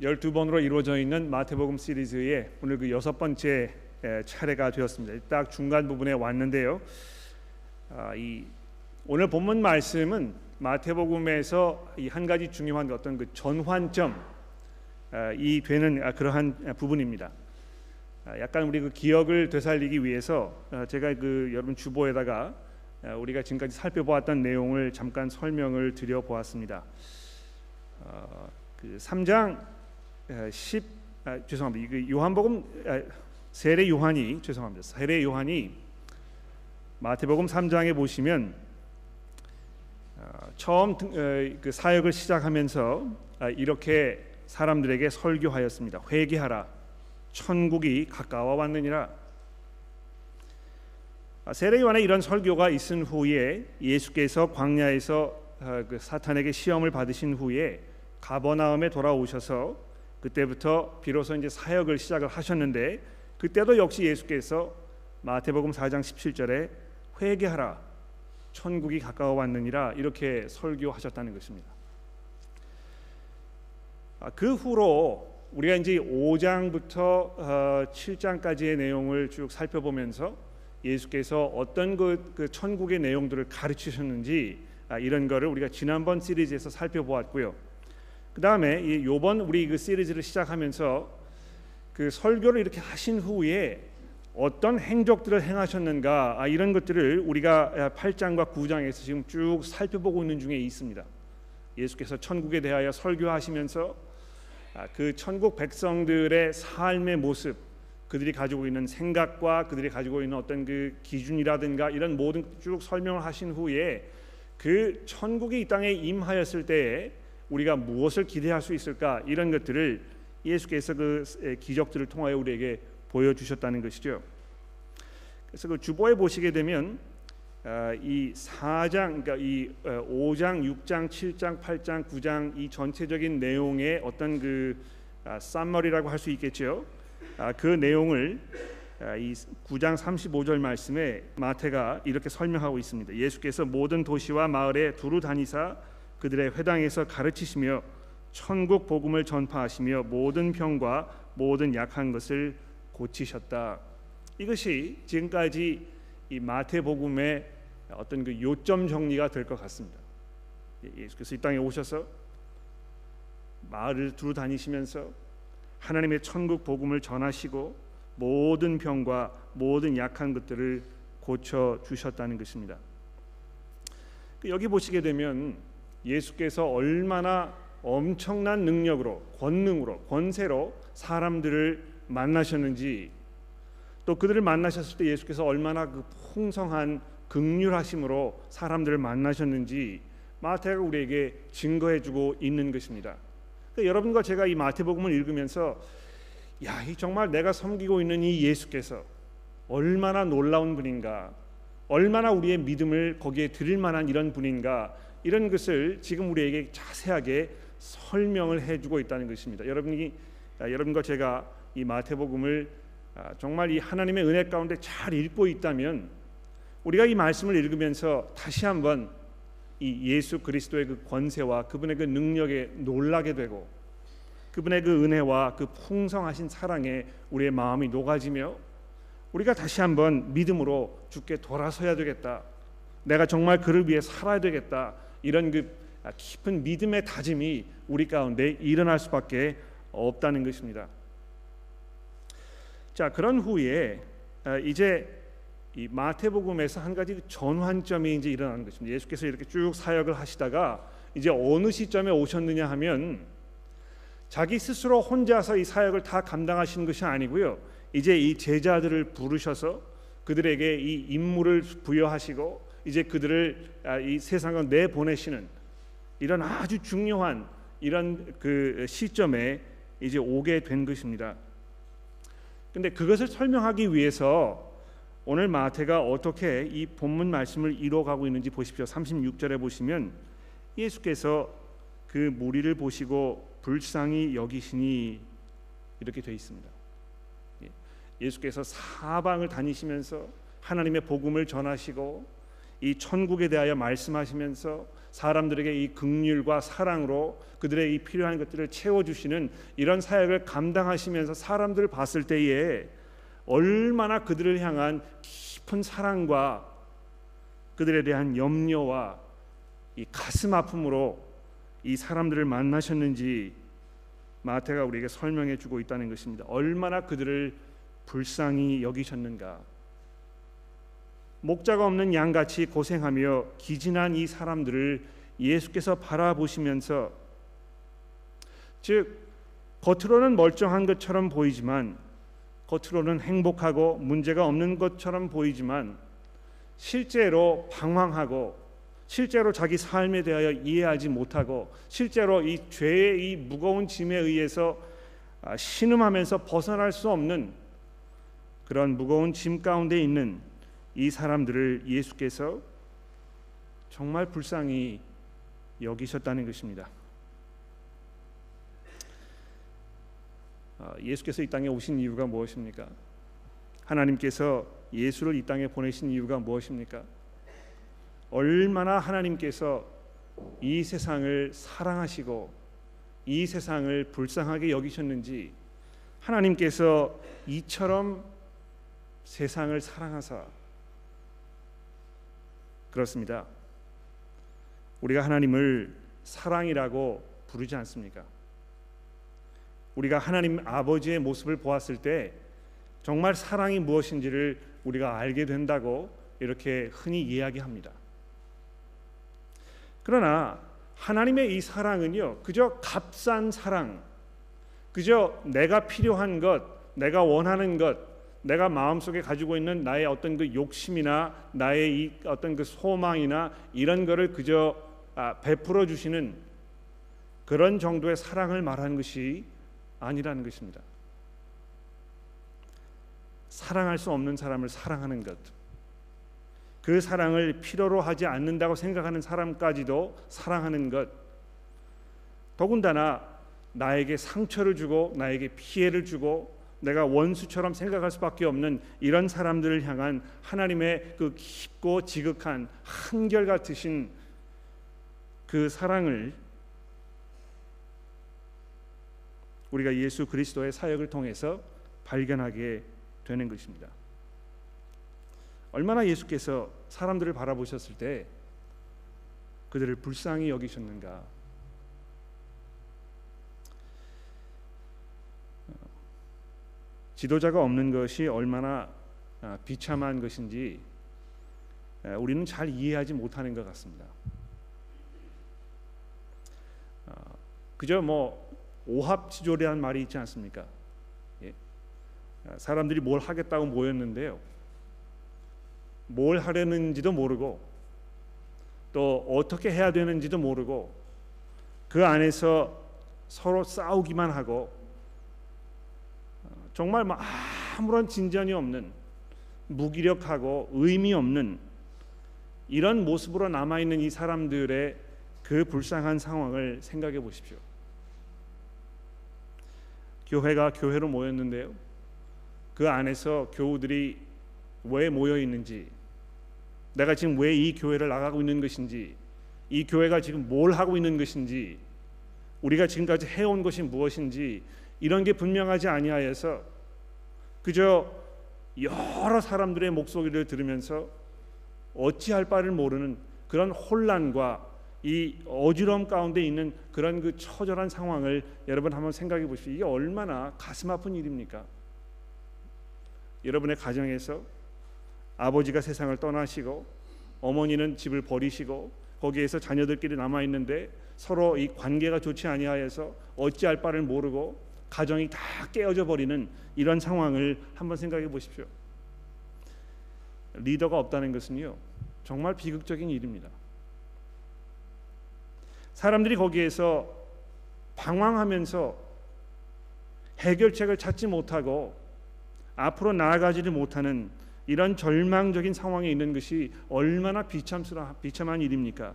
12번으로 이루어져 있는 마태복음 시리즈의 오늘 그 여섯 번째 차례가 되었습니다. 딱 중간 부분에 왔는데요. 아, 이 오늘 본문 말씀은 마태복음에서 이 한 가지 중요한 어떤 그 전환점 아, 이 되는 아, 그러한 부분입니다. 약간 우리 그 기억을 되살리기 위해서 제가 그 여러분 주보에다가 우리가 지금까지 살펴보았던 내용을 잠깐 설명을 드려 보았습니다. 어, 그 3장 10 아, 죄송합니다. 이 요한복음 아, 세례 요한이 죄송합니다. 세례 요한이 마태복음 3장에 보시면 어, 처음 어, 그 사역을 시작하면서 아, 이렇게 사람들에게 설교하였습니다. 회개하라. 천국이 가까워 왔느니라. 세례 요한의 이런 설교가 있은 후에 예수께서 광야에서 그 사탄에게 시험을 받으신 후에 가버나움에 돌아오셔서 그때부터 비로소 이제 사역을 시작을 하셨는데 그때도 역시 예수께서 마태복음 4장 17절에 회개하라 천국이 가까워 왔느니라 이렇게 설교하셨다는 것입니다. 아, 그 후로 우리가 이제 5장부터 7장까지의 어, 내용을 쭉 살펴보면서 예수께서 어떤 그, 그 천국의 내용들을 가르치셨는지 아, 이런 거를 우리가 지난번 시리즈에서 살펴보았고요. 그 다음에 이 요번 우리 그 시리즈를 시작하면서 그 설교를 이렇게 하신 후에 어떤 행적들을 행하셨는가 아, 이런 것들을 우리가 8장과 9장에서 지금 쭉 살펴보고 있는 중에 있습니다. 예수께서 천국에 대하여 설교하시면서 아, 그 천국 백성들의 삶의 모습, 그들이 가지고 있는 생각과 그들이 가지고 있는 어떤 그 기준이라든가 이런 모든 쭉 설명을 하신 후에 그 천국이 이 땅에 임하였을 때에 우리가 무엇을 기대할 수 있을까 이런 것들을 예수께서 그 기적들을 통하여 우리에게 보여주셨다는 것이죠. 그래서 그 주보에 보시게 되면 아, 이 4장 그러니까 이 5장, 6장, 7장, 8장, 9장 이 전체적인 내용의 어떤 그 쌈머리라고 할 수 있겠죠. 아, 그 내용을 아, 이 9장 35절 말씀에 마태가 이렇게 설명하고 있습니다. 예수께서 모든 도시와 마을에 두루 다니사 그들의 회당에서 가르치시며 천국 복음을 전파하시며 모든 병과 모든 약한 것을 고치셨다. 이것이 지금까지 이 마태복음의 어떤 그 요점 정리가 될 것 같습니다. 예, 예수께서 이 땅에 오셔서 마을을 두루 다니시면서 하나님의 천국 복음을 전하시고 모든 병과 모든 약한 것들을 고쳐 주셨다는 것입니다. 그 여기 보시게 되면 예수께서 얼마나 엄청난 능력으로 권능으로 권세로 사람들을 만나셨는지 또 그들을 만나셨을 때 예수께서 얼마나 그 풍성한 극률하심으로 사람들을 만나셨는지 마태가 우리에게 증거해주고 있는 것입니다. 그러니까 여러분과 제가 이 마태복음을 읽으면서 야, 이 정말 내가 섬기고 있는 이 예수께서 얼마나 놀라운 분인가, 얼마나 우리의 믿음을 거기에 드릴 만한 이런 분인가 이런 것을 지금 우리에게 자세하게 설명을 해주고 있다는 것입니다. 여러분이 아, 여러분과 제가 이 마태복음을 아, 정말 이 하나님의 은혜 가운데 잘 읽고 있다면 우리가 이 말씀을 읽으면서 다시 한번 이 예수 그리스도의 그 권세와 그분의 그 능력에 놀라게 되고 그분의 그 은혜와 그 풍성하신 사랑에 우리의 마음이 녹아지며 우리가 다시 한번 믿음으로 주께 돌아서야 되겠다. 내가 정말 그를 위해 살아야 되겠다. 이런 그 깊은 믿음의 다짐이 우리 가운데 일어날 수밖에 없다는 것입니다. 자 그런 후에 아, 이제 이 마태복음에서 한 가지 전환점이 이제 일어나는 것입니다. 예수께서 이렇게 쭉 사역을 하시다가 이제 어느 시점에 오셨느냐 하면 자기 스스로 혼자서 이 사역을 다 감당하시는 것이 아니고요. 이제 이 제자들을 부르셔서 그들에게 이 임무를 부여하시고 이제 그들을 아, 이 세상을 내 보내시는 이런 아주 중요한 이런 그 시점에 이제 오게 된 것입니다. 근데 그것을 설명하기 위해서 오늘 마태가 어떻게 이 본문 말씀을 이뤄가고 있는지 보십시오. 36절에 보시면 예수께서 그 무리를 보시고 불쌍히 여기시니 이렇게 되어 있습니다. 예, 예수께서 사방을 다니시면서 하나님의 복음을 전하시고 이 천국에 대하여 말씀하시면서 사람들에게 이 긍휼과 사랑으로 그들의 이 필요한 것들을 채워 주시는 이런 사역을 감당하시면서 사람들을 봤을 때에 얼마나 그들을 향한 깊은 사랑과 그들에 대한 염려와 이 가슴 아픔으로 이 사람들을 만나셨는지 마태가 우리에게 설명해 주고 있다는 것입니다. 얼마나 그들을 불쌍히 여기셨는가. 목자가 없는 양같이 고생하며 기진한 이 사람들을 예수께서 바라보시면서 즉 겉으로는 멀쩡한 것처럼 보이지만 겉으로는 행복하고 문제가 없는 것처럼 보이지만 실제로 방황하고 실제로 자기 삶에 대하여 이해하지 못하고 실제로 이 죄의 이 무거운 짐에 의해서 아, 신음하면서 벗어날 수 없는 그런 무거운 짐 가운데 있는 이 사람들을 예수께서 정말 불쌍히 여기셨다는 것입니다. 아, 예수께서 이 땅에 오신 이유가 무엇입니까? 하나님께서 예수를 이 땅에 보내신 이유가 무엇입니까? 얼마나 하나님께서 이 세상을 사랑하시고 이 세상을 불쌍하게 여기셨는지 하나님께서 이처럼 세상을 사랑하사 그렇습니다. 우리가 하나님을 사랑이라고 부르지 않습니까? 우리가 하나님 아버지의 모습을 보았을 때 정말 사랑이 무엇인지를 우리가 알게 된다고 이렇게 흔히 이야기합니다. 그러나 하나님의 이 사랑은요, 그저 값싼 사랑, 그저 내가 필요한 것, 내가 원하는 것, 내가 마음속에 가지고 있는 나의 어떤 그 욕심이나 나의 이 어떤 그 소망이나 이런 거를 그저 아, 베풀어 주시는 그런 정도의 사랑을 말하는 것이 아니라는 것입니다. 사랑할 수 없는 사람을 사랑하는 것. 그 사랑을 필요로 하지 않는다고 생각하는 사람까지도 사랑하는 것. 더군다나 나에게 상처를 주고 나에게 피해를 주고 내가 원수처럼 생각할 수밖에 없는 이런 사람들을 향한 하나님의 그 깊고 지극한 한결 같으신 그 사랑을 우리가 예수 그리스도의 사역을 통해서 발견하게 되는 것입니다. 얼마나 예수께서 사람들을 바라보셨을 때 그들을 불쌍히 여기셨는가. 지도자가 없는 것이 얼마나 아, 비참한 것인지 우리는 잘 이해하지 못하는 것 같습니다. 아, 그저 뭐 오합지졸이라는 말이 있지 않습니까? 예. 아, 사람들이 뭘 하겠다고 모였는데요. 뭘 하려는지도 모르고 또 어떻게 해야 되는지도 모르고 그 안에서 서로 싸우기만 하고 어, 정말 뭐 아무런 진전이 없는 무기력하고 의미 없는 이런 모습으로 남아 있는 이 사람들의 그 불쌍한 상황을 생각해 보십시오. 교회가 교회로 모였는데요. 그 안에서 교우들이 왜 모여 있는지, 내가 지금 왜 이 교회를 나가고 있는 것인지, 이 교회가 지금 뭘 하고 있는 것인지, 우리가 지금까지 해온 것이 무엇인지 이런 게 분명하지 아니하여서 그저 여러 사람들의 목소리를 들으면서 어찌할 바를 모르는 그런 혼란과 이 어지러움 가운데 있는 그런 그 처절한 상황을 여러분 한번 생각해 보십시오. 이게 얼마나 가슴 아픈 일입니까? 여러분의 가정에서 아버지가 세상을 떠나시고 어머니는 집을 버리시고 거기에서 자녀들끼리 남아 있는데 서로 이 관계가 좋지 아니하여서 어찌할 바를 모르고 가정이 다 깨어져 버리는 이런 상황을 한번 생각해 보십시오. 리더가 없다는 것은요 정말 비극적인 일입니다. 사람들이 거기에서 방황하면서 해결책을 찾지 못하고 앞으로 나아가지를 못하는 이런 절망적인 상황에 있는 것이 얼마나 비참스러 비참한 일입니까?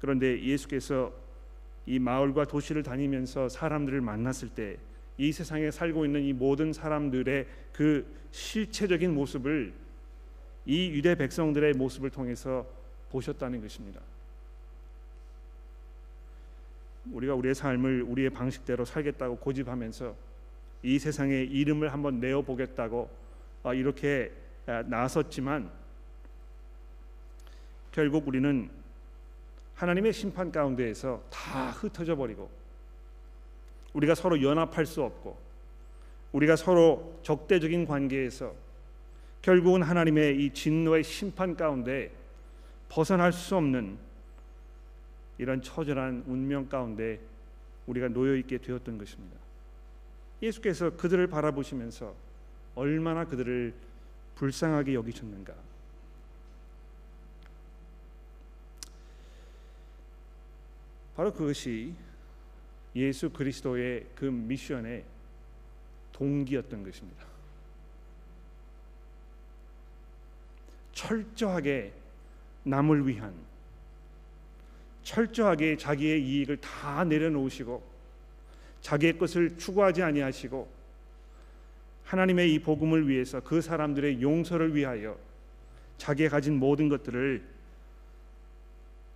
그런데 예수께서 이 마을과 도시를 다니면서 사람들을 만났을 때 이 세상에 살고 있는 이 모든 사람들의 그 실체적인 모습을 이 유대 백성들의 모습을 통해서 보셨다는 것입니다. 우리가 우리의 삶을 우리의 방식대로 살겠다고 고집하면서 이 세상에 이름을 한번 내어 보겠다고 아, 이렇게 아, 나섰지만 결국 우리는 하나님의 심판 가운데에서 다 흩어져 버리고 우리가 서로 연합할 수 없고 우리가 서로 적대적인 관계에서 결국은 하나님의 이 진노의 심판 가운데 벗어날 수 없는 이런 처절한 운명 가운데 우리가 놓여 있게 되었던 것입니다. 예수께서 그들을 바라보시면서 얼마나 그들을 불쌍하게 여기셨는가. 바로 그것이 예수 그리스도의 그 미션의 동기였던 것입니다. 철저하게 남을 위한 철저하게 자기의 이익을 다 내려놓으시고 자기의 것을 추구하지 아니하시고 하나님의 이 복음을 위해서 그 사람들의 용서를 위하여 자기가 가진 모든 것들을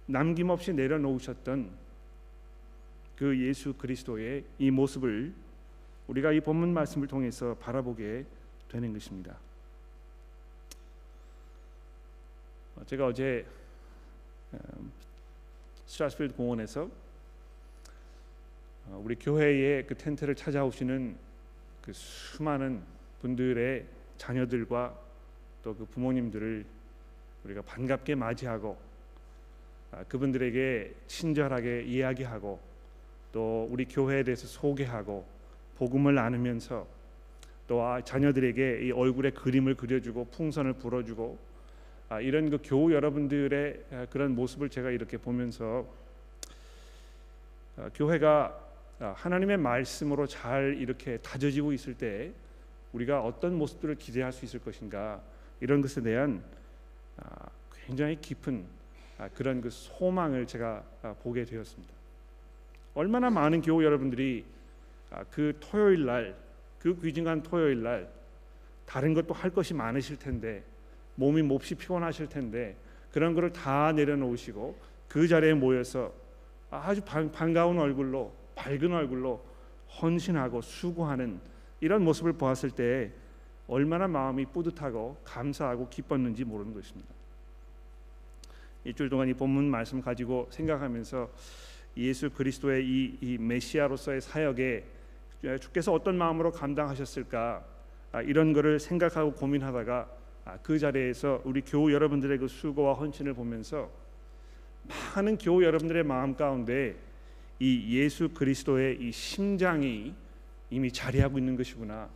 남김없이 내려놓으셨던 그 예수 그리스도의 이 모습을 우리가 이 본문 말씀을 통해서 바라보게 되는 것입니다. 제가 어제 스트라스필드 공원에서 어, 우리 교회의 그 텐트를 찾아오시는 그 수많은 분들의 자녀들과 또 그 부모님들을 우리가 반갑게 맞이하고 아, 그분들에게 친절하게 이야기하고 또 우리 교회에 대해서 소개하고 복음을 나누면서 또 아, 자녀들에게 이 얼굴에 그림을 그려주고 풍선을 불어주고 아, 이런 그 교우 여러분들의 아, 그런 모습을 제가 이렇게 보면서 아, 교회가 하나님의 말씀으로 잘 이렇게 다져지고 있을 때 우리가 어떤 모습들을 기대할 수 있을 것인가 이런 것에 대한 굉장히 깊은 그런 그 소망을 제가 보게 되었습니다. 얼마나 많은 교우 여러분들이 그 토요일 날, 그 귀중한 토요일 날 다른 것도 할 것이 많으실 텐데 몸이 몹시 피곤하실 텐데 그런 것을 다 내려놓으시고 그 자리에 모여서 아주 반 가운 얼굴로 밝은 얼굴로 헌신하고 수고하는 이런 모습을 보았을 때 얼마나 마음이 뿌듯하고 감사하고 기뻤는지 모르는 것입니다. 일주일 동안 이 본문 말씀 가지고 생각하면서 예수 그리스도의 이, 이 메시아로서의 사역에 주께서 어떤 마음으로 감당하셨을까 아, 이런 것을 생각하고 고민하다가 아, 그 자리에서 우리 교우 여러분들의 그 수고와 헌신을 보면서 많은 교우 여러분들의 마음 가운데 이 예수 그리스도의 이 심장이 이미 자리하고 있는 것이구나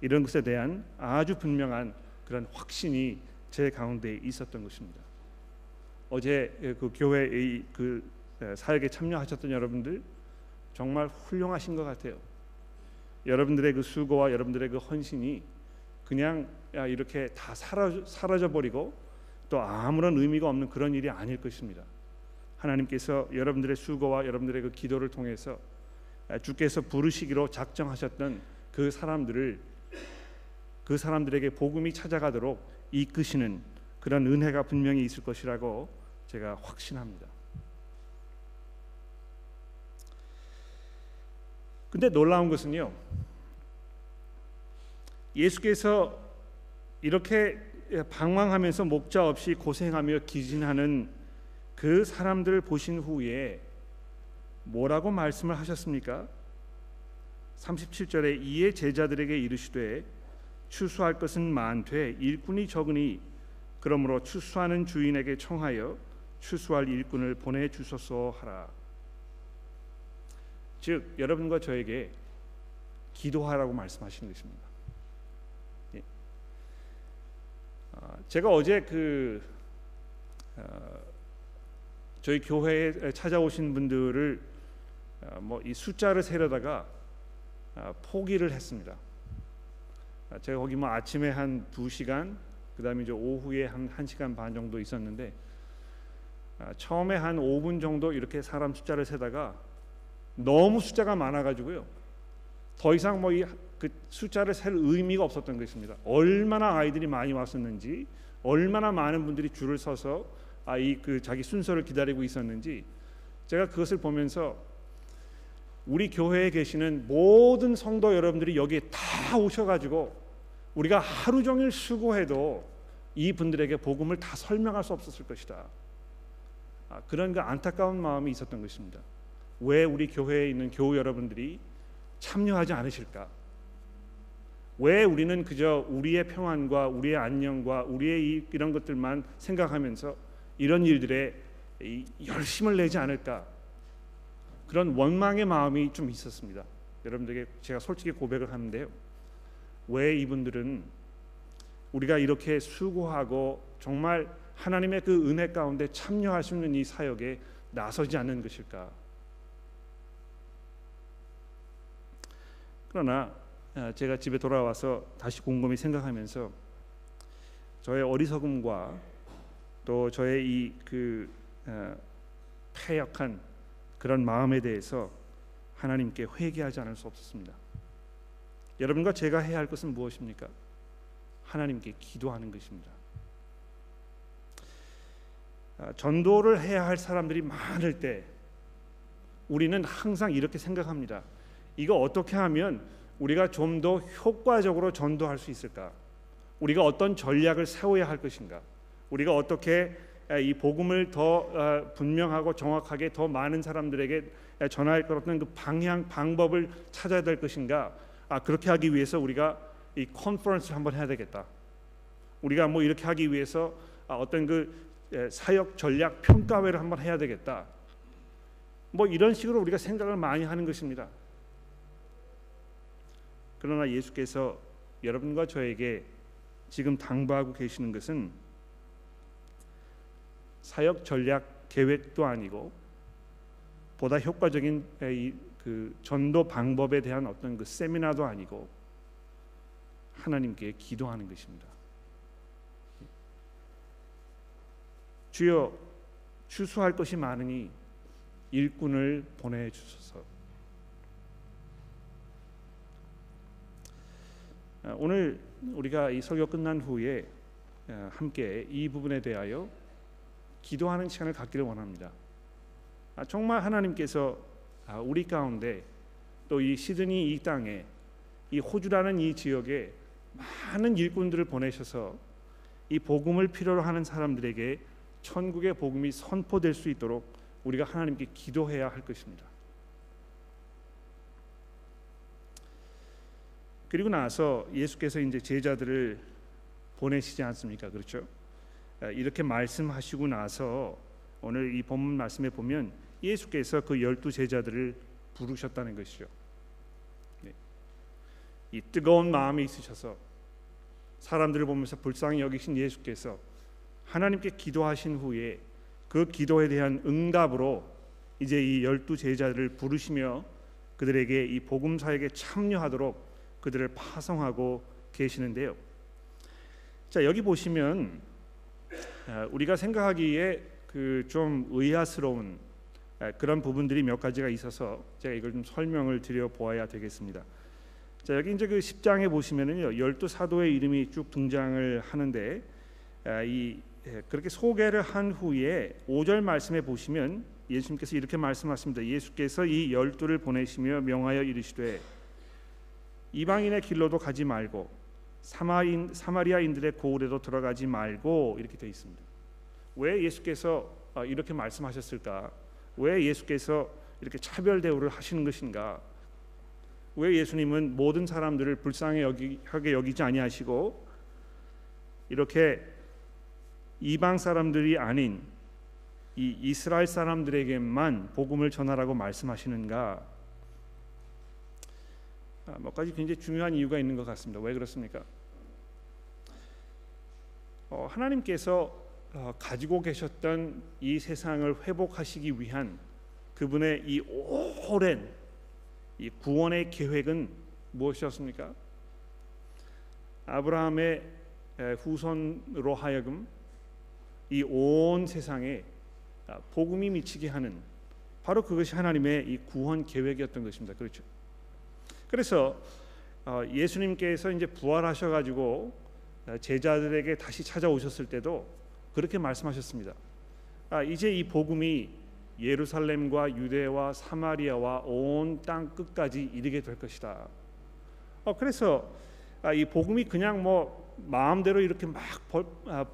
이런 것에 대한 아주 분명한 그런 확신이 제 가운데 있었던 것입니다. 어제 그 교회의 그 사역에 참여하셨던 여러분들 정말 훌륭하신 것 같아요. 여러분들의 그 수고와 여러분들의 그 헌신이 그냥 이렇게 다 사라져 버리고 또 아무런 의미가 없는 그런 일이 아닐 것입니다. 하나님께서 여러분들의 수고와 여러분들의 그 기도를 통해서 주께서 부르시기로 작정하셨던 그 사람들을 그 사람들에게 복음이 찾아가도록 이끄시는 그런 은혜가 분명히 있을 것이라고 제가 확신합니다. 근데 놀라운 것은요. 예수께서 이렇게 방황하면서 목자 없이 고생하며 기진하는 그 사람들을 보신 후에 뭐라고 말씀을 하셨습니까? 37절에 이에 제자들에게 이르시되 추수할 것은 많되 일꾼이 적으니 그러므로 추수하는 주인에게 청하여 추수할 일꾼을 보내 주소서 하라. 즉 여러분과 저에게 기도하라고 말씀하시는 것입니다. 아, 제가 어제 그 어, 저희 교회에 찾아오신 분들을 어, 뭐이 숫자를 세려다가 아, 포기를 했습니다. 아, 제가 거기 뭐 아침에 한 두 시간, 그다음에 이제 오후에 한 1 시간 반 정도 있었는데 처음에 한 5분 정도 이렇게 사람 숫자를 세다가 너무 숫자가 많아 가지고요. 더 이상 뭐 이 그 숫자를 셀 의미가 없었던 것입니다. 얼마나 아이들이 많이 왔었는지 얼마나 많은 분들이 줄을 서서 아이 그 자기 순서를 기다리고 있었는지 제가 그것을 보면서 우리 교회에 계시는 모든 성도 여러분들이 여기에 다 오셔가지고 우리가 하루 종일 수고해도 이 분들에게 복음을 다 설명할 수 없었을 것이다. 아, 그런 그 안타까운 마음이 있었던 것입니다. 왜 우리 교회에 있는 교우 여러분들이 참여하지 않으실까? 왜 우리는 그저 우리의 평안과 우리의 안녕과 우리의 이런 것들만 생각하면서 이런 일들에 열심을 내지 않을까? 그런 원망의 마음이 좀 있었습니다. 여러분들에게 제가 솔직히 고백을 하는데요. 왜 이분들은 우리가 이렇게 수고하고 정말 하나님의 그 은혜 가운데 참여할 수 있는 이 사역에 나서지 않는 것일까? 그러나 아, 제가 집에 돌아와서 다시 곰곰이 생각하면서 저의 어리석음과 또 저의 이그 어, 패역한 그런 마음에 대해서 하나님께 회개하지 않을 수 없었습니다. 여러분과 제가 해야 할 것은 무엇입니까? 하나님께 기도하는 것입니다. 아, 전도를 해야 할 사람들이 많을 때 우리는 항상 이렇게 생각합니다. 이거 어떻게 하면 우리가 좀 더 효과적으로 전도할 수 있을까? 우리가 어떤 전략을 세워야 할 것인가? 우리가 어떻게 이 복음을 더 어, 분명하고 정확하게 더 많은 사람들에게 전할 것 같은 그 방향 방법을 찾아야 될 것인가? 아 그렇게 하기 위해서 우리가 이 컨퍼런스를 한번 해야 되겠다. 우리가 뭐 이렇게 하기 위해서 아, 어떤 그 사역 전략 평가회를 한번 해야 되겠다. 뭐 이런 식으로 우리가 생각을 많이 하는 것입니다. 그러나 예수께서 여러분과 저에게 지금 당부하고 계시는 것은 사역 전략 계획도 아니고 보다 효과적인 그 전도 방법에 대한 어떤 그 세미나도 아니고 하나님께 기도하는 것입니다. 주여 추수할 것이 많으니 일꾼을 보내 주소서. 오늘 우리가 이 설교 끝난 후에 함께 이 부분에 대하여 기도하는 시간을 갖기를 원합니다. 아, 정말 하나님께서 아, 우리 가운데 또 이 시드니 이 땅에 이 호주라는 이 지역에 많은 일꾼들을 보내셔서 이 복음을 필요로 하는 사람들에게 천국의 복음이 선포될 수 있도록 우리가 하나님께 기도해야 할 것입니다. 그리고 나서 예수께서 이제 제자들을 보내시지 않습니까? 그렇죠? 이렇게 말씀하시고 나서 오늘 이 본문 말씀에 보면 예수께서 그 열두 제자들을 부르셨다는 것이죠. 네. 이 뜨거운 마음이 있으셔서 사람들을 보면서 불쌍히 여기신 예수께서 하나님께 기도하신 후에 그 기도에 대한 응답으로 이제 이 열두 제자들을 부르시며 그들에게 이 복음 사역에 참여하도록 그들을 파송하고 계시는데요. 자 여기 보시면 아, 우리가 생각하기에 그 좀 의아스러운 아, 그런 부분들이 몇 가지가 있어서 제가 이걸 좀 설명을 드려 보아야 되겠습니다. 자 여기 이제 그 10장에 보시면은요 열두 사도의 이름이 쭉 등장을 하는데 아, 이 예, 그렇게 소개를 한 후에 5절 말씀에 보시면 예수님께서 이렇게 말씀하십니다. 예수께서 이 열두를 보내시며 명하여 이르시되 이방인의 길로도 가지 말고 사마인, 사마리아인들의 고을에도 들어가지 말고 이렇게 되어 있습니다. 왜 예수께서 어, 이렇게 말씀하셨을까? 왜 예수께서 이렇게 차별 대우를 하시는 것인가? 왜 예수님은 모든 사람들을 불쌍히 여기, 하게 여기지 아니하시고 이렇게 이방 사람들이 아닌 이 이스라엘 사람들에게만 복음을 전하라고 말씀하시는가? 아, 몇 가지 굉장히 중요한 이유가 있는 것 같습니다. 왜 그렇습니까? 어, 하나님께서 어, 가지고 계셨던 이 세상을 회복하시기 위한 그분의 이 오랜 이 구원의 계획은 무엇이었습니까? 아브라함의 후손으로 하여금 이 온 세상에 아, 복음이 미치게 하는 바로 그것이 하나님의 이 구원 계획이었던 것입니다. 그렇죠? 그래서 어, 예수님께서 이제 부활하셔가지고 제자들에게 다시 찾아오셨을 때도 그렇게 말씀하셨습니다. 아, 이제 이 복음이 예루살렘과 유대와 사마리아와 온 땅 끝까지 이르게 될 것이다. 어, 그래서 아, 이 복음이 그냥 뭐 마음대로 이렇게 막그 아,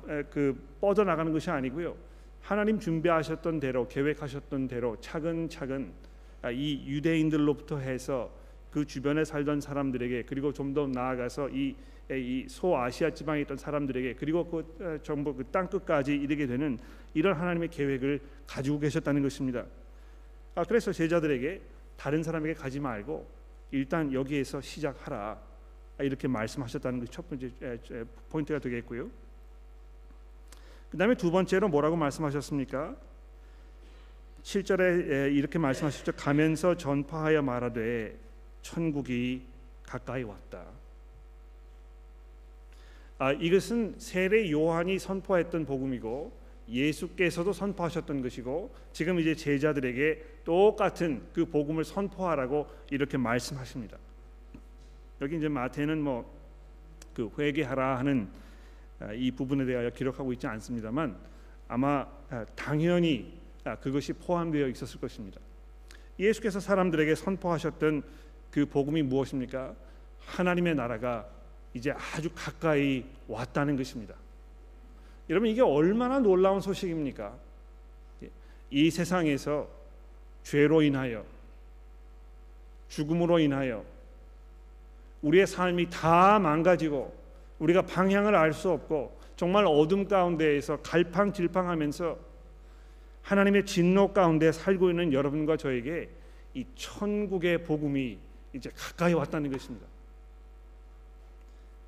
뻗어 나가는 것이 아니고요. 하나님 준비하셨던 대로 계획하셨던 대로 차근차근 아, 이 유대인들로부터 해서 그 주변에 살던 사람들에게 그리고 좀 더 나아가서 이, 이 소아시아 지방에 있던 사람들에게 그리고 그 전부 그 땅 끝까지 이르게 되는 이런 하나님의 계획을 가지고 계셨다는 것입니다. 아, 그래서 제자들에게 다른 사람에게 가지 말고 일단 여기에서 시작하라 이렇게 말씀하셨다는 것이 첫 번째 포인트가 되겠고요. 그 다음에 두 번째로 뭐라고 말씀하셨습니까? 7절에 이렇게 말씀하셨죠. 가면서 전파하여 말하되 천국이 가까이 왔다. 아, 이것은 세례 요한이 선포했던 복음이고 예수께서도 선포하셨던 것이고 지금 이제 제자들에게 똑같은 그 복음을 선포하라고 이렇게 말씀하십니다. 여기 이제 마태는 뭐 그 회개하라 하는 아, 이 부분에 대하여 기록하고 있지 않습니다만 아마 아, 당연히 아, 그것이 포함되어 있었을 것입니다. 예수께서 사람들에게 선포하셨던 그 복음이 무엇입니까? 하나님의 나라가 이제 아주 가까이 왔다는 것입니다. 여러분 이게 얼마나 놀라운 소식입니까? 이 세상에서 죄로 인하여 죽음으로 인하여 우리의 삶이 다 망가지고 우리가 방향을 알 수 없고 정말 어둠 가운데에서 갈팡질팡하면서 하나님의 진노 가운데 살고 있는 여러분과 저에게 이 천국의 복음이 이제 가까이 왔다는 것입니다.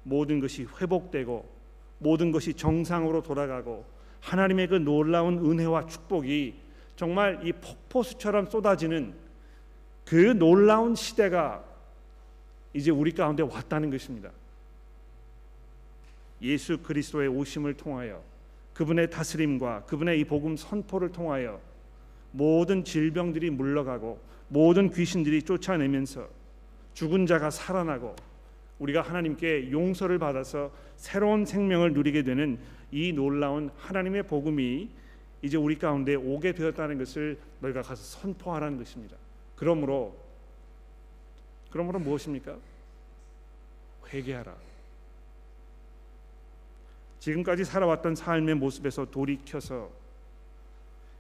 모든 것이 회복되고 모든 것이 정상으로 돌아가고 하나님의 그 놀라운 은혜와 축복이 정말 이 폭포수처럼 쏟아지는 그 놀라운 시대가 이제 우리 가운데 왔다는 것입니다. 예수 그리스도의 오심을 통하여 그분의 다스림과 그분의 이 복음 선포를 통하여 모든 질병들이 물러가고 모든 귀신들이 쫓아내면서 죽은 자가 살아나고 우리가 하나님께 용서를 받아서 새로운 생명을 누리게 되는 이 놀라운 하나님의 복음이 이제 우리 가운데 오게 되었다는 것을 너희가 가서 선포하라는 것입니다. 그러므로 그러므로 무엇입니까? 회개하라. 지금까지 살아왔던 삶의 모습에서 돌이켜서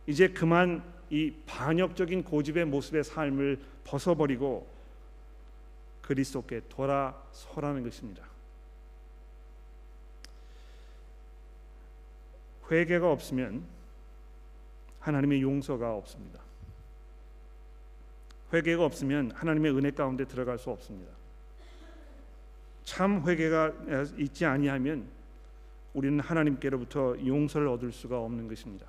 이제 그만 이 반역적인 고집의 모습의 삶을 벗어버리고 그리스도께 돌아서라는 것입니다. 회개가 없으면 하나님의 용서가 없습니다. 회개가 없으면 하나님의 은혜 가운데 들어갈 수 없습니다. 참 회개가 있지 아니하면 우리는 하나님께로부터 용서를 얻을 수가 없는 것입니다.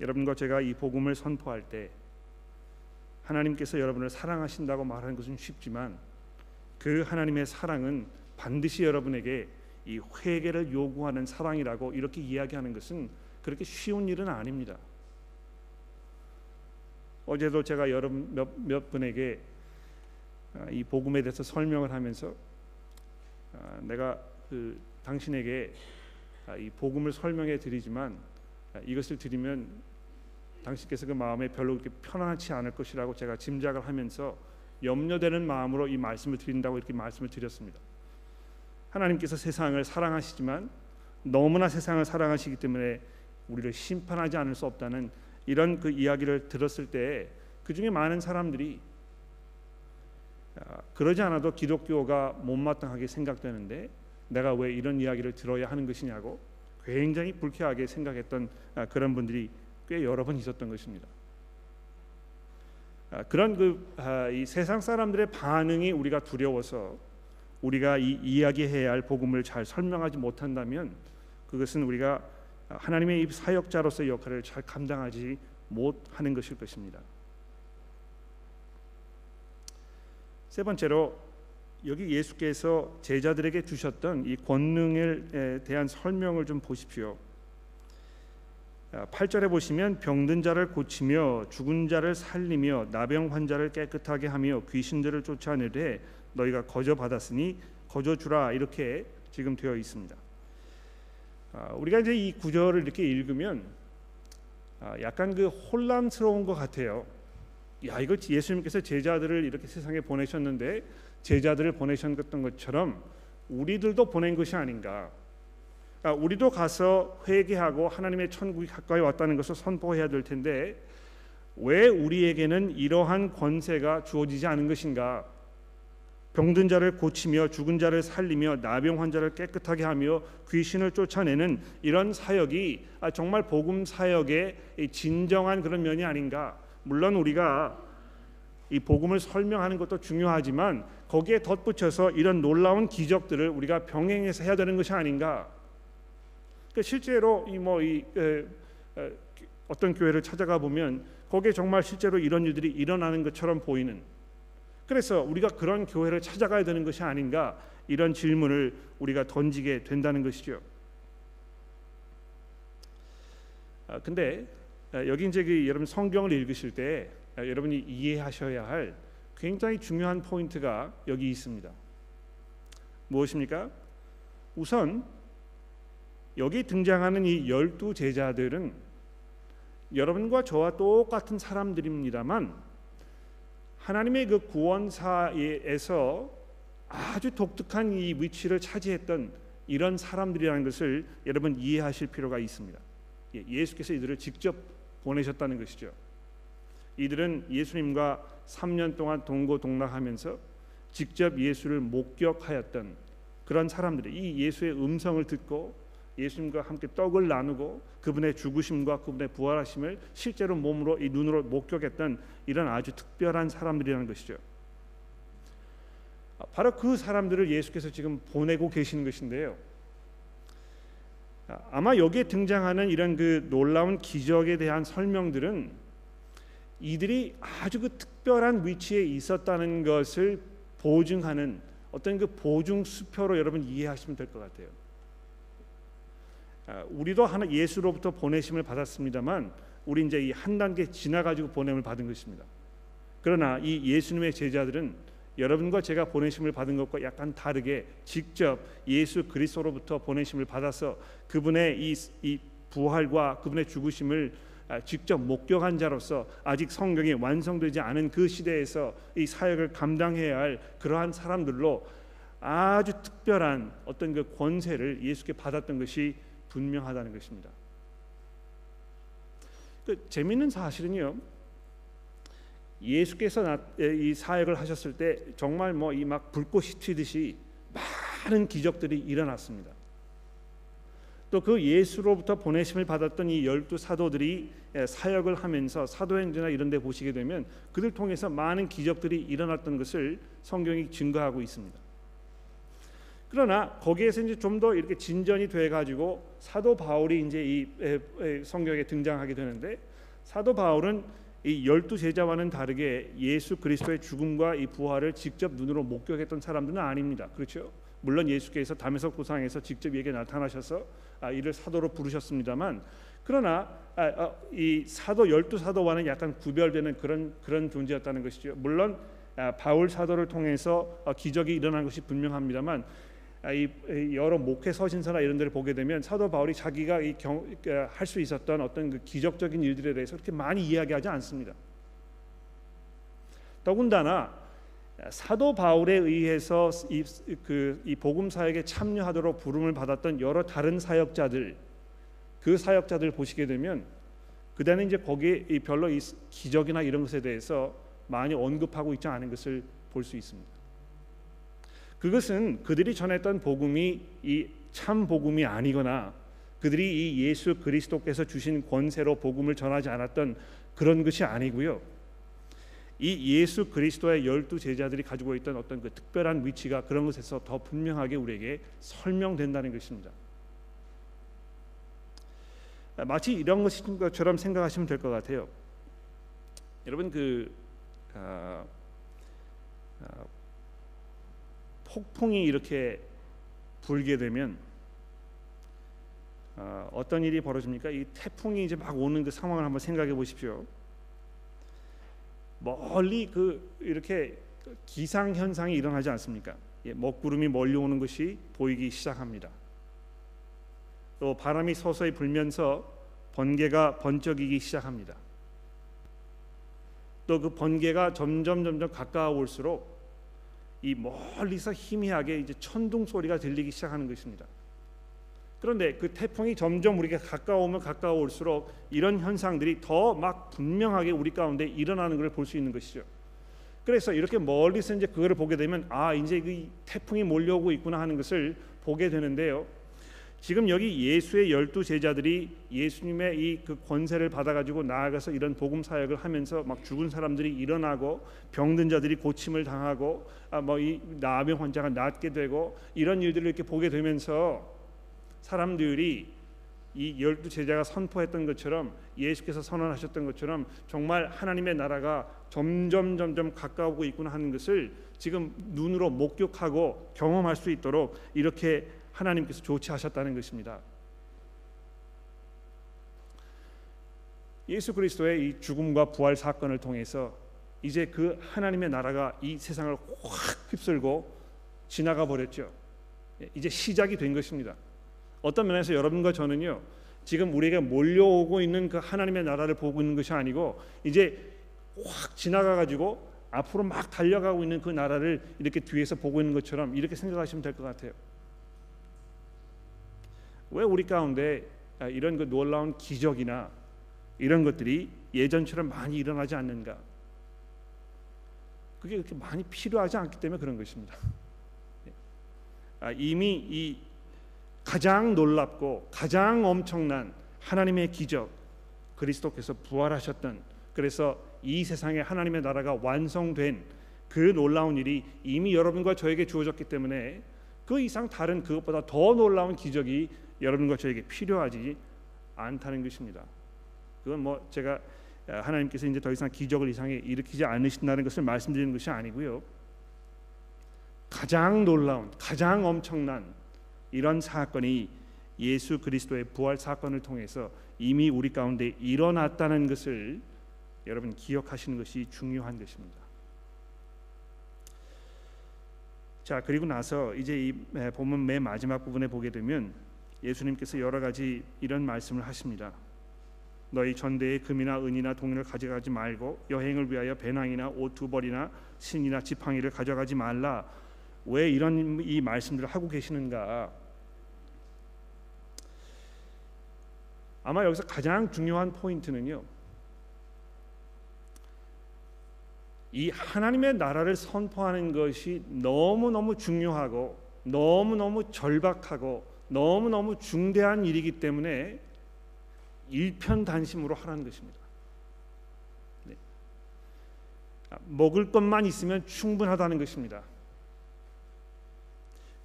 여러분과 제가 이 복음을 선포할 때 하나님께서 여러분을 사랑하신다고 말하는 것은 쉽지만 그 하나님의 사랑은 반드시 여러분에게 이 회개를 요구하는 사랑이라고 이렇게 이야기하는 것은 그렇게 쉬운 일은 아닙니다. 어제도 제가 여러분 몇, 몇 분에게 아, 이 복음에 대해서 설명을 하면서 아, 내가 그 당신에게 아, 이 복음을 설명해 드리지만 이것을 드리면 당신께서 그 마음에 별로 그렇게 편안치 않을 것이라고 제가 짐작을 하면서 염려되는 마음으로 이 말씀을 드린다고 이렇게 말씀을 드렸습니다. 하나님께서 세상을 사랑하시지만 너무나 세상을 사랑하시기 때문에 우리를 심판하지 않을 수 없다는 이런 그 이야기를 들었을 때 그 중에 많은 사람들이 아, 그러지 않아도 기독교가 못마땅하게 생각되는데 내가 왜 이런 이야기를 들어야 하는 것이냐고 굉장히 불쾌하게 생각했던 아, 그런 분들이 꽤 여러 번 있었던 것입니다. 아, 그런 그이 세상 사람들의 반응이 우리가 두려워서 우리가 이 이야기해야 할 복음을 잘 설명하지 못한다면 그것은 우리가 하나님의 사역자로서의 역할을 잘 감당하지 못하는 것일 것입니다. 세 번째로 여기 예수께서 제자들에게 주셨던 이 권능에 대한 설명을 좀 보십시오. 8절에 보시면 병든 자를 고치며 죽은 자를 살리며 나병 환자를 깨끗하게 하며 귀신들을 쫓아내되 너희가 거저 받았으니 거저 주라 이렇게 지금 되어 있습니다. 아, 우리가 이제 이 구절을 이렇게 읽으면 아, 약간 그 혼란스러운 것 같아요. 야 이거 예수님께서 제자들을 이렇게 세상에 보내셨는데 제자들을 보내셨던 것처럼 우리들도 보낸 것이 아닌가. 아, 우리도 가서 회개하고 하나님의 천국이 가까이 왔다는 것을 선포해야 될 텐데 왜 우리에게는 이러한 권세가 주어지지 않은 것인가? 병든 자를 고치며 죽은 자를 살리며 나병 환자를 깨끗하게 하며 귀신을 쫓아내는 이런 사역이 아, 정말 복음 사역의 진정한 그런 면이 아닌가? 물론 우리가 이 복음을 설명하는 것도 중요하지만 거기에 덧붙여서 이런 놀라운 기적들을 우리가 병행해서 해야 되는 것이 아닌가? 그러니까 실제로 이 뭐이 뭐 어떤 교회를 찾아가 보면 거기에 정말 실제로 이런 일들이 일어나는 것처럼 보이는 그래서 우리가 그런 교회를 찾아가야 되는 것이 아닌가 이런 질문을 우리가 던지게 된다는 것이죠. 아, 근데 아, 여기 이제 그 여러분 성경을 읽으실 때 아, 여러분이 이해하셔야 할 굉장히 중요한 포인트가 여기 있습니다. 무엇입니까? 우선 여기 등장하는 이 열두 제자들은 여러분과 저와 똑같은 사람들입니다만 하나님의 그 구원사에서 아주 독특한 이 위치를 차지했던 이런 사람들이라는 것을 여러분 이해하실 필요가 있습니다. 예, 예수께서 이들을 직접 보내셨다는 것이죠. 이들은 예수님과 3년 동안 동고동락하면서 직접 예수를 목격하였던 그런 사람들이 이 예수의 음성을 듣고 예수님과 함께 떡을 나누고 그분의 죽으심과 그분의 부활하심을 실제로 몸으로 이 눈으로 목격했던 이런 아주 특별한 사람들이라는 것이죠. 바로 그 사람들을 예수께서 지금 보내고 계시는 것인데요. 아마 여기에 등장하는 이런 그 놀라운 기적에 대한 설명들은 이들이 아주 그 특별한 위치에 있었다는 것을 보증하는 어떤 그 보증 수표로 여러분 이해하시면 될 것 같아요. 아, 우리도 하나 예수로부터 보내심을 받았습니다만 우리 이제 이 한 단계 지나가지고 보냄을 받은 것입니다. 그러나 이 예수님의 제자들은 여러분과 제가 보내심을 받은 것과 약간 다르게 직접 예수 그리스도로부터 보내심을 받아서 그분의 이, 이 부활과 그분의 죽으심을 아, 직접 목격한 자로서 아직 성경이 완성되지 않은 그 시대에서 이 사역을 감당해야 할 그러한 사람들로 아주 특별한 어떤 그 권세를 예수께 받았던 것이 분명하다는 것입니다. 그 재미있는 사실은요. 예수께서 이 사역을 하셨을 때 정말 뭐 이 막 불꽃이 튀듯이 많은 기적들이 일어났습니다. 또 그 예수로부터 보내심을 받았던 이 열두 사도들이 사역을 하면서 사도행전이나 이런 데 보시게 되면 그들 통해서 많은 기적들이 일어났던 것을 성경이 증거하고 있습니다. 그러나 거기에서 이제 좀 더 이렇게 진전이 돼 가지고 사도 바울이 이제 이 성경에 등장하게 되는데 사도 바울은 이 열두 제자와는 다르게 예수 그리스도의 죽음과 이 부활을 직접 눈으로 목격했던 사람들은 아닙니다. 그렇죠? 물론 예수께서 담에서 고상에서 직접 에게 나타나셔서 아, 이를 사도로 부르셨습니다만 그러나 아, 아, 이 사도 열두 사도와는 약간 구별되는 그런 그런 존재였다는 것이죠. 물론 아, 바울 사도를 통해서 어, 기적이 일어난 것이 분명합니다만 아, 이 여러 목회 서신서나 이런 데를 보게 되면 사도 바울이 자기가 그, 할수 있었던 어떤 그 기적적인 일들에 대해서 그렇게 많이 이야기하지 않습니다. 더군다나 사도 바울에 의해서 이, 그, 이 복음 사역에 참여하도록 부름을 받았던 여러 다른 사역자들 그 사역자들 보시게 되면 그다음에 이제 거기에 별로 이 기적이나 이런 것에 대해서 많이 언급하고 있지 않은 것을 볼 수 있습니다. 그것은 그들이 전했던 복음이 이 참 복음이 아니거나 그들이 이 예수 그리스도께서 주신 권세로 복음을 전하지 않았던 그런 것이 아니고요. 이 예수 그리스도의 열두 제자들이 가지고 있던 어떤 그 특별한 위치가 그런 것에서 더 분명하게 우리에게 설명된다는 것입니다. 마치 이런 것인 것처럼 생각하시면 될 것 같아요. 여러분 그 아, 아, 폭풍이 이렇게 불게 되면 어, 어떤 일이 벌어집니까? 이 태풍이 이제 막 오는 그 상황을 한번 생각해 보십시오. 멀리 그 이렇게 기상 현상이 일어나지 않습니까? 예, 먹구름이 몰려오는 것이 보이기 시작합니다. 또 바람이 서서히 불면서 번개가 번쩍이기 시작합니다. 또 그 번개가 점점 점점 가까워올수록 이 멀리서 희미하게 이제 천둥 소리가 들리기 시작하는 것입니다. 그런데 그 태풍이 점점 우리가 가까우면 가까워올수록 이런 현상들이 더 막 분명하게 우리 가운데 일어나는 것을 볼 수 있는 것이죠. 그래서 이렇게 멀리서 이제 그거를 보게 되면 아 이제 그 태풍이 몰려오고 있구나 하는 것을 보게 되는데요. 지금 여기 예수의 열두 제자들이 예수님의 이 그 권세를 받아가지고 나아가서 이런 복음 사역을 하면서 막 죽은 사람들이 일어나고 병든 자들이 고침을 당하고 아 뭐이 나병 환자가 낫게 되고 이런 일들을 이렇게 보게 되면서 사람들이 이 열두 제자가 선포했던 것처럼 예수께서 선언하셨던 것처럼 정말 하나님의 나라가 점점 점점 가까우고 있구나 하는 것을 지금 눈으로 목격하고 경험할 수 있도록 이렇게 하나님께서 조치하셨다는 것입니다. 예수 그리스도의 이 죽음과 부활 사건을 통해서 이제 그 하나님의 나라가 이 세상을 확 휩쓸고 지나가 버렸죠. 이제 시작이 된 것입니다. 어떤 면에서 여러분과 저는요 지금 우리가 몰려오고 있는 그 하나님의 나라를 보고 있는 것이 아니고 이제 확 지나가 가지고 앞으로 막 달려가고 있는 그 나라를 이렇게 뒤에서 보고 있는 것처럼 이렇게 생각하시면 될 것 같아요. 왜 우리 가운데 이런 그 놀라운 기적이나 이런 것들이 예전처럼 많이 일어나지 않는가? 그게 그렇게 많이 필요하지 않기 때문에 그런 것입니다. 아, 이미 이 가장 놀랍고 가장 엄청난 하나님의 기적 그리스도께서 부활하셨던 그래서 이 세상에 하나님의 나라가 완성된 그 놀라운 일이 이미 여러분과 저에게 주어졌기 때문에 그 이상 다른 그것보다 더 놀라운 기적이 여러분과 저에게 필요하지 않다는 것입니다. 그건 뭐 제가 하나님께서 이제 더 이상 기적을 이상에 일으키지 않으신다는 것을 말씀드리는 것이 아니고요. 가장 놀라운, 가장 엄청난 이런 사건이 예수 그리스도의 부활 사건을 통해서 이미 우리 가운데 일어났다는 것을 여러분 기억하시는 것이 중요한 것입니다. 자 그리고 나서 이제 이 본문 맨 마지막 부분에 보게 되면 예수님께서 여러 가지 이런 말씀을 하십니다. 너희 전대에 금이나 은이나 동을 가져가지 말고 여행을 위하여 배낭이나 옷 두 벌이나 신이나 지팡이를 가져가지 말라. 왜 이런 이 말씀들을 하고 계시는가? 아마 여기서 가장 중요한 포인트는요. 이 하나님의 나라를 선포하는 것이 너무너무 중요하고 너무너무 절박하고 너무너무 중대한 일이기 때문에 일편단심으로 하라는 것입니다. 네. 먹을 것만 있으면 충분하다는 것입니다.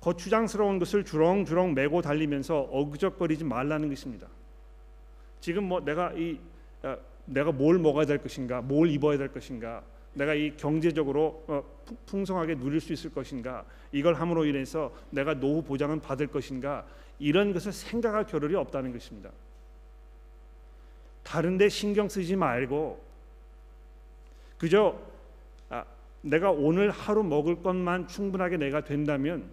거추장스러운 것을 주렁주렁 메고 달리면서 어그적거리지 말라는 것입니다. 지금 뭐 내가 이 어, 내가 뭘 먹어야 될 것인가, 뭘 입어야 될 것인가, 내가 이 경제적으로 어, 풍성하게 누릴 수 있을 것인가, 이걸 함으로 인해서 내가 노후 보장은 받을 것인가, 이런 것을 생각할 겨를이 없다는 것입니다. 다른데 신경 쓰지 말고 그저 아, 내가 오늘 하루 먹을 것만 충분하게 내가 된다면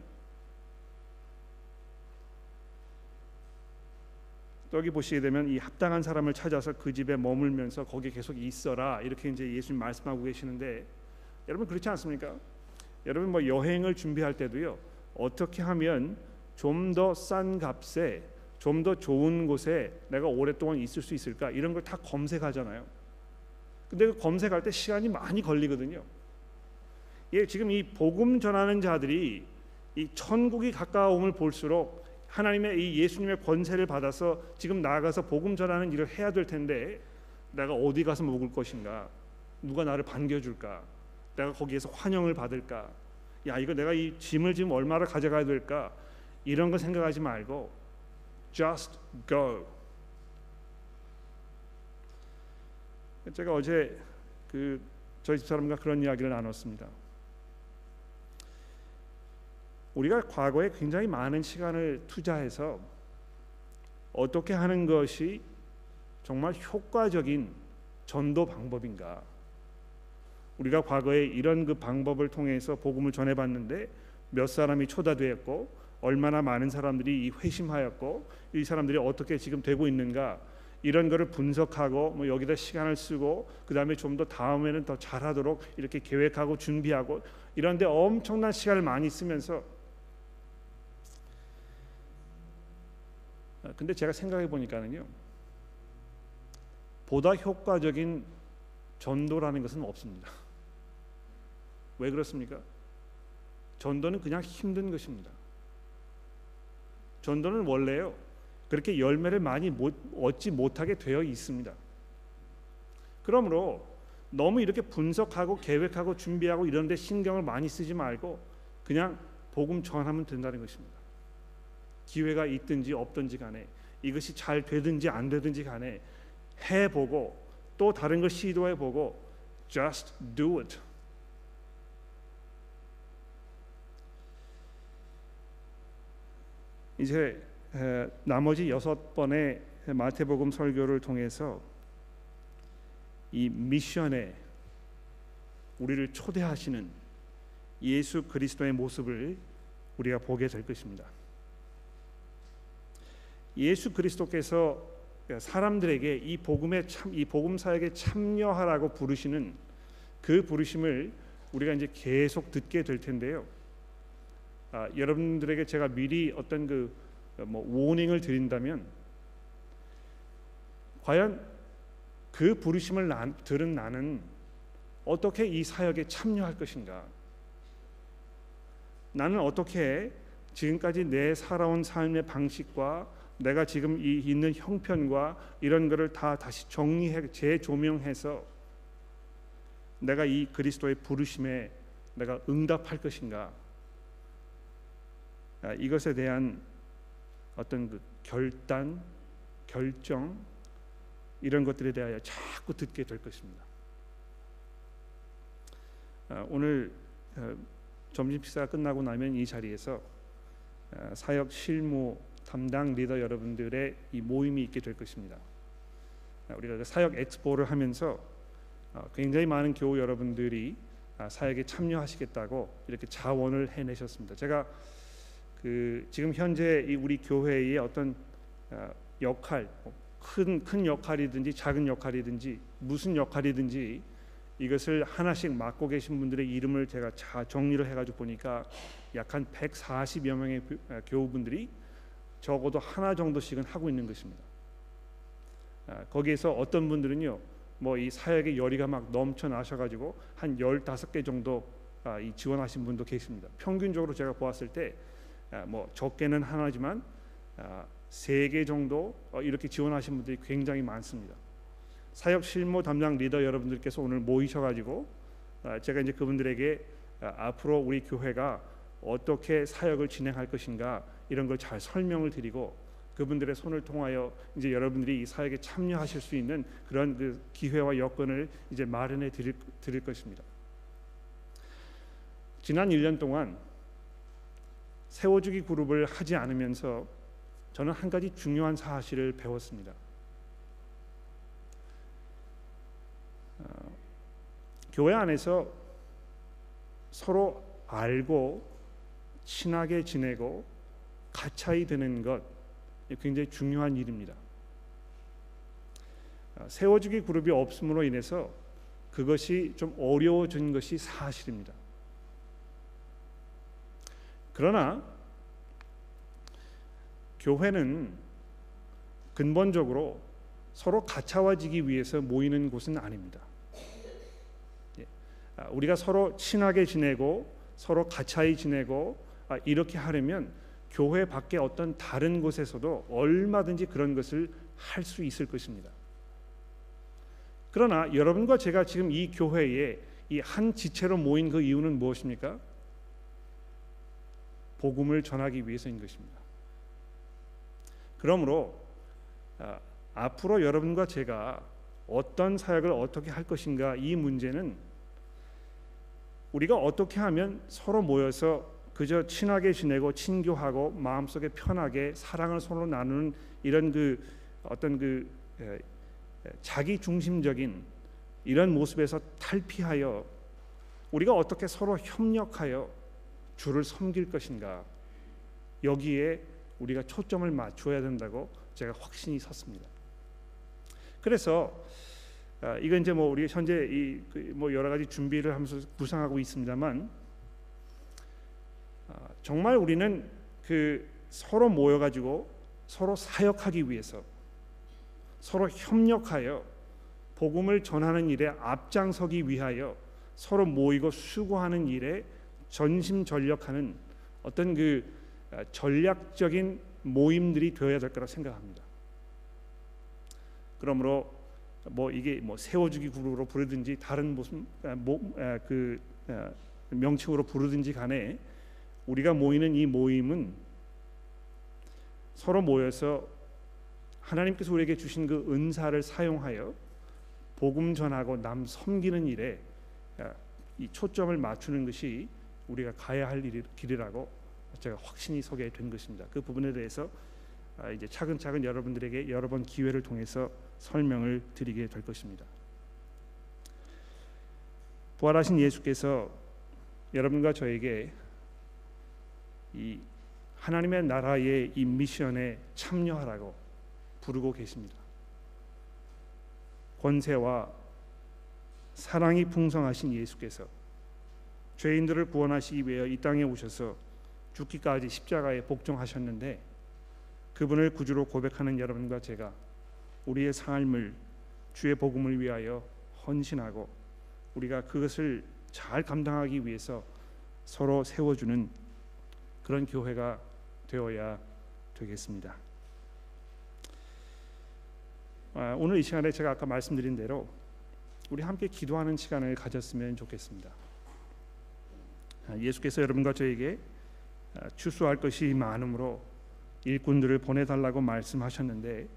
여기 보시게 되면 이 합당한 사람을 찾아서 그 집에 머물면서 거기 계속 있어라 이렇게 이제 예수님 말씀하고 계시는데 여러분 그렇지 않습니까? 여러분 뭐 여행을 준비할 때도요 어떻게 하면 좀 더 싼 값에 좀 더 좋은 곳에 내가 오랫동안 있을 수 있을까 이런 걸 다 검색하잖아요. 근데 그 검색할 때 시간이 많이 걸리거든요. 예, 지금 이 복음 전하는 자들이 이 천국이 가까움을 볼수록 하나님의 이 예수님의 권세를 받아서 지금 나아가서 복음 전하는 일을 해야 될 텐데 내가 어디 가서 먹을 것인가? 누가 나를 반겨줄까? 내가 거기에서 환영을 받을까? 야 이거 내가 이 짐을 지금 얼마나 가져가야 될까? 이런 거 생각하지 말고 just go. 제가 어제 그 저희 집 사람과 그런 이야기를 나눴습니다. 우리가 과거에 굉장히 많은 시간을 투자해서 어떻게 하는 것이 정말 효과적인 전도 방법인가? 우리가 과거에 이런 그 방법을 통해서 복음을 전해봤는데 몇 사람이 초다되었고 얼마나 많은 사람들이 이 회심하였고 이 사람들이 어떻게 지금 되고 있는가 이런 거를 분석하고 뭐 여기다 시간을 쓰고 그 다음에 좀 더 다음에는 더 잘하도록 이렇게 계획하고 준비하고 이런데 엄청난 시간을 많이 쓰면서 근데 제가 생각해 보니까는요 보다 효과적인 전도라는 것은 없습니다. 왜 그렇습니까? 전도는 그냥 힘든 것입니다. 전도는 원래요 그렇게 열매를 많이 못, 얻지 못하게 되어 있습니다. 그러므로 너무 이렇게 분석하고 계획하고 준비하고 이런 데 신경을 많이 쓰지 말고 그냥 복음 전하면 된다는 것입니다. 기회가 있든지 없든지 간에 이것이 잘 되든지 안 되든지 간에 해 보고 또 다른 걸 시도해 보고 just do it. 이제 나머지 여섯 번의 마태복음 설교를 통해서 이 미션에 우리를 초대하시는 예수 그리스도의 모습을 우리가 보게 될 것입니다. 예수 그리스도께서 사람들에게 이 복음에 참, 이 복음 사역에 참여하라고 부르시는 그 부르심을 우리가 이제 계속 듣게 될 텐데요. 아, 여러분들에게 제가 미리 어떤 그뭐 워닝을 드린다면 과연 그 부르심을 나, 들은 나는 어떻게 이 사역에 참여할 것인가? 나는 어떻게 지금까지 내 살아온 삶의 방식과 내가 지금 이 있는 형편과 이런 것을 다 다시 정리해 재조명해서 내가 이 그리스도의 부르심에 내가 응답할 것인가? 아, 이것에 대한 어떤 그 결단, 결정 이런 것들에 대하여 자꾸 듣게 될 것입니다. 아, 오늘 어, 점심 식사가 끝나고 나면 이 자리에서 아, 사역 실무 담당 리더 여러분들의 이 모임이 있게 될 것입니다. 우리가 그 사역 엑스포를 하면서 어, 굉장히 많은 교우 여러분들이 사역에 참여하시겠다고 이렇게 자원을 해내셨습니다. 제가 그 지금 현재 이 우리 교회의 어떤 어, 역할 큰큰 큰 역할이든지 작은 역할이든지 무슨 역할이든지 이것을 하나씩 맡고 계신 분들의 이름을 제가 자 정리를 해가지고 보니까 약 한 140여 명의 어, 교우분들이 적어도 하나 정도씩은 하고 있는 것입니다. 아, 거기에서 어떤 분들은요, 뭐 이 사역의 열의가 막 넘쳐나셔가지고 한 열다섯 개 정도 아, 이 지원하신 분도 계십니다. 평균적으로 제가 보았을 때뭐 적게는 하나지만 아, 세개 정도 어, 이렇게 지원하신 분들이 굉장히 많습니다. 사역 실무 담당 리더 여러분들께서 오늘 모이셔가지고 아, 제가 이제 그분들에게 아, 앞으로 우리 교회가 어떻게 사역을 진행할 것인가 이런 걸 잘 설명을 드리고 그분들의 손을 통하여 이제 여러분들이 이 사역에 참여하실 수 있는 그런 그 기회와 여건을 이제 마련해 드릴, 드릴 것입니다. 지난 1년 동안 세워주기 그룹을 하지 않으면서 저는 한 가지 중요한 사실을 배웠습니다. 어, 교회 안에서 서로 알고 친하게 지내고 가차이 되는 것 굉장히 중요한 일입니다. 어, 세워주기 그룹이 없음으로 인해서 그것이 좀 어려워진 것이 사실입니다. 그러나 교회는 근본적으로 서로 가차와지기 위해서 모이는 곳은 아닙니다. 예. 아, 우리가 서로 친하게 지내고 서로 가차이 지내고 아, 이렇게 하려면 교회 밖에 어떤 다른 곳에서도 얼마든지 그런 것을 할 수 있을 것입니다. 그러나 여러분과 제가 지금 이 교회에 이 한 지체로 모인 그 이유는 무엇입니까? 복음을 전하기 위해서인 것입니다. 그러므로 아, 앞으로 여러분과 제가 어떤 사역을 어떻게 할 것인가 이 문제는 우리가 어떻게 하면 서로 모여서 그저 친하게 지내고 친교하고 마음속에 편하게 사랑을 서로 나누는 이런 그 어떤 그 자기 중심적인 이런 모습에서 탈피하여 우리가 어떻게 서로 협력하여 주를 섬길 것인가 여기에 우리가 초점을 맞춰야 된다고 제가 확신이 섰습니다. 그래서 아, 이건 이제 뭐 우리 현재 이뭐 그 여러 가지 준비를 하면서 구상하고 있습니다만 아, 정말 우리는 그 서로 모여 가지고 서로 사역하기 위해서 서로 협력하여 복음을 전하는 일에 앞장서기 위하여 서로 모이고 수고하는 일에 전심전력하는 어떤 그 아, 전략적인 모임들이 되어야 될 거라 생각합니다. 그러므로 뭐 이게 뭐 세워주기 그룹으로 부르든지 다른 무슨 뭐 그 명칭으로 부르든지 간에 우리가 모이는 이 모임은 서로 모여서 하나님께서 우리에게 주신 그 은사를 사용하여 복음 전하고 남 섬기는 일에 이 초점을 맞추는 것이 우리가 가야 할 길이라고 제가 확신이 서게 된 것입니다. 그 부분에 대해서 아, 이제 차근차근 여러분들에게 여러 번 기회를 통해서 설명을 드리게 될 것입니다. 부활하신 예수께서 여러분과 저에게 이 하나님의 나라의 이 미션에 참여하라고 부르고 계십니다. 권세와 사랑이 풍성하신 예수께서 죄인들을 구원하시기 위해 이 땅에 오셔서 죽기까지 십자가에 복종하셨는데 그분을 구주로 고백하는 여러분과 제가 우리의 삶을 주의 복음을 위하여 헌신하고 우리가 그것을 잘 감당하기 위해서 서로 세워주는 그런 교회가 되어야 되겠습니다. 아, 오늘 이 시간에 제가 아까 말씀드린 대로 우리 함께 기도하는 시간을 가졌으면 좋겠습니다. 아, 예수께서 여러분과 저에게 아, 추수할 것이 많으므로 일꾼들을 보내달라고 말씀하셨는데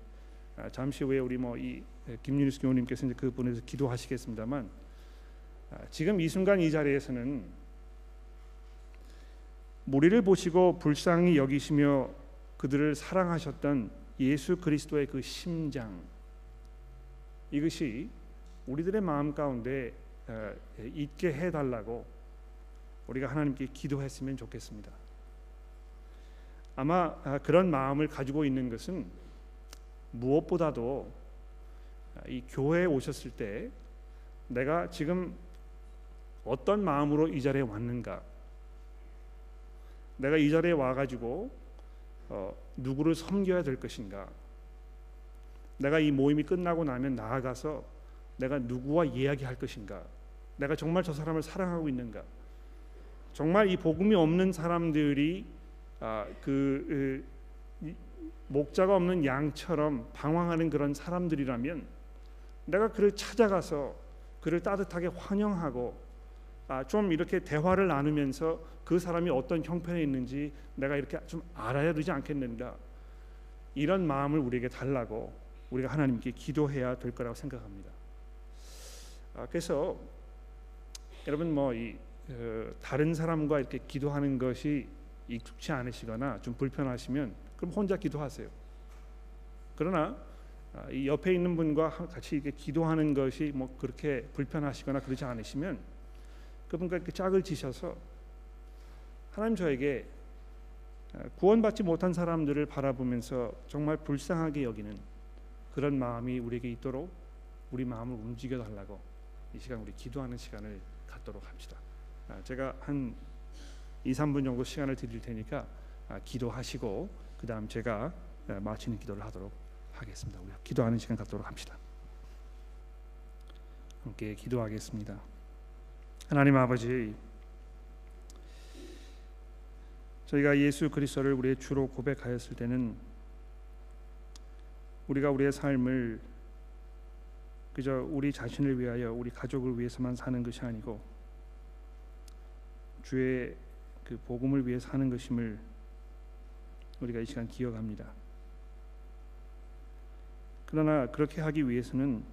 아, 잠시 후에 우리 뭐 이 김윤수 교우님께서 이제 그 분에서 기도하시겠습니다만 아, 지금 이 순간 이 자리에서는 무리를 보시고 불쌍히 여기시며 그들을 사랑하셨던 예수 그리스도의 그 심장 이것이 우리들의 마음 가운데 있게 해달라고 우리가 하나님께 기도했으면 좋겠습니다. 아마 아, 그런 마음을 가지고 있는 것은 무엇보다도 이 교회에 오셨을 때 내가 지금 어떤 마음으로 이 자리에 왔는가? 내가 이 자리에 와가지고 어, 누구를 섬겨야 될 것인가? 내가 이 모임이 끝나고 나면 나아가서 내가 누구와 이야기할 것인가? 내가 정말 저 사람을 사랑하고 있는가? 정말 이 복음이 없는 사람들이 아, 그 목자가 없는 양처럼 방황하는 그런 사람들이라면 내가 그를 찾아가서 그를 따뜻하게 환영하고 아, 좀 이렇게 대화를 나누면서 그 사람이 어떤 형편에 있는지 내가 이렇게 좀 알아야 되지 않겠는가 이런 마음을 우리에게 달라고 우리가 하나님께 기도해야 될 거라고 생각합니다. 아, 그래서 여러분 뭐이 어, 다른 사람과 이렇게 기도하는 것이 익숙치 않으시거나 좀 불편하시면 그럼 혼자 기도하세요. 그러나 아, 이 옆에 있는 분과 같이 이렇게 기도하는 것이 뭐 그렇게 불편하시거나 그러지 않으시면 그분과 이렇게 짝을 지셔서 하나님 저에게 아, 구원받지 못한 사람들을 바라보면서 정말 불쌍하게 여기는 그런 마음이 우리에게 있도록 우리 마음을 움직여 달라고 이 시간 우리 기도하는 시간을 갖도록 합시다. 아, 제가 한 2, 3분 정도 시간을 드릴 테니까 기도하시고 그다음 제가 마치는 기도를 하도록 하겠습니다. 우리 기도하는 시간 갖도록 합시다. 함께 기도하겠습니다. 하나님 아버지 저희가 예수 그리스도를 우리의 주로 고백하였을 때는 우리가 우리의 삶을 그저 우리 자신을 위하여 우리 가족을 위해서만 사는 것이 아니고 주의 그 복음을 위해 사는 것임을 우리가 이 시간 기억합니다. 그러나 그렇게 하기 위해서는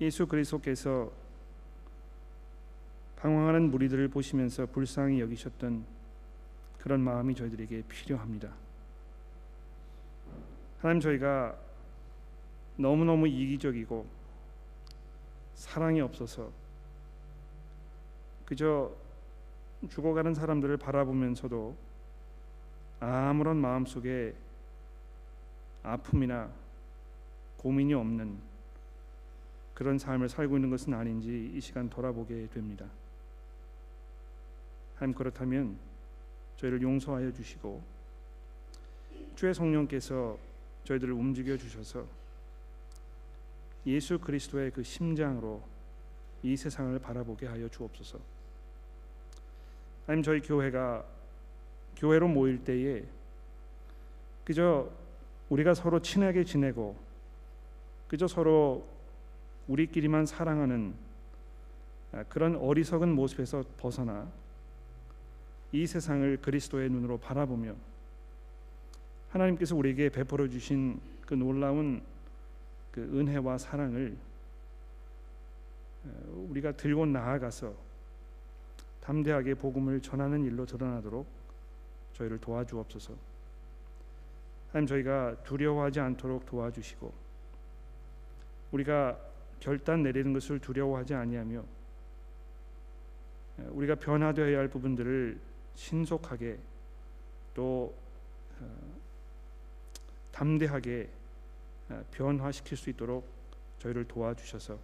예수 그리스도께서 방황하는 무리들을 보시면서 불쌍히 여기셨던 그런 마음이 저희들에게 필요합니다. 하나님 저희가 너무너무 이기적이고 사랑이 없어서 그저 죽어가는 사람들을 바라보면서도 아무런 마음속에 아픔이나 고민이 없는 그런 삶을 살고 있는 것은 아닌지 이 시간 돌아보게 됩니다. 하나님 그렇다면 저희를 용서하여 주시고 주의 성령께서 저희들을 움직여 주셔서 예수 그리스도의 그 심장으로 이 세상을 바라보게 하여 주옵소서. 하나님 저희 교회가 교회로 모일 때에 그저 우리가 서로 친하게 지내고 그저 서로 우리끼리만 사랑하는 그런 어리석은 모습에서 벗어나 이 세상을 그리스도의 눈으로 바라보며 하나님께서 우리에게 베풀어 주신 그 놀라운 그 은혜와 사랑을 우리가 들고 나아가서 담대하게 복음을 전하는 일로 드러나도록 저희를 도와주옵소서. 하나님 저희가 두려워하지 않도록 도와주시고 우리가 결단 내리는 것을 두려워하지 아니하며 우리가 변화되어야 할 부분들을 신속하게 또 어, 담대하게 어, 변화시킬 수 있도록 저희를 도와주셔서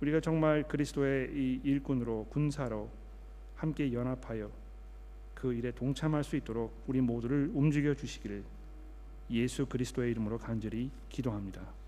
우리가 정말 그리스도의 이 일꾼으로 군사로 함께 연합하여 그 일에 동참할 수 있도록 우리 모두를 움직여 주시기를 예수 그리스도의 이름으로 간절히 기도합니다.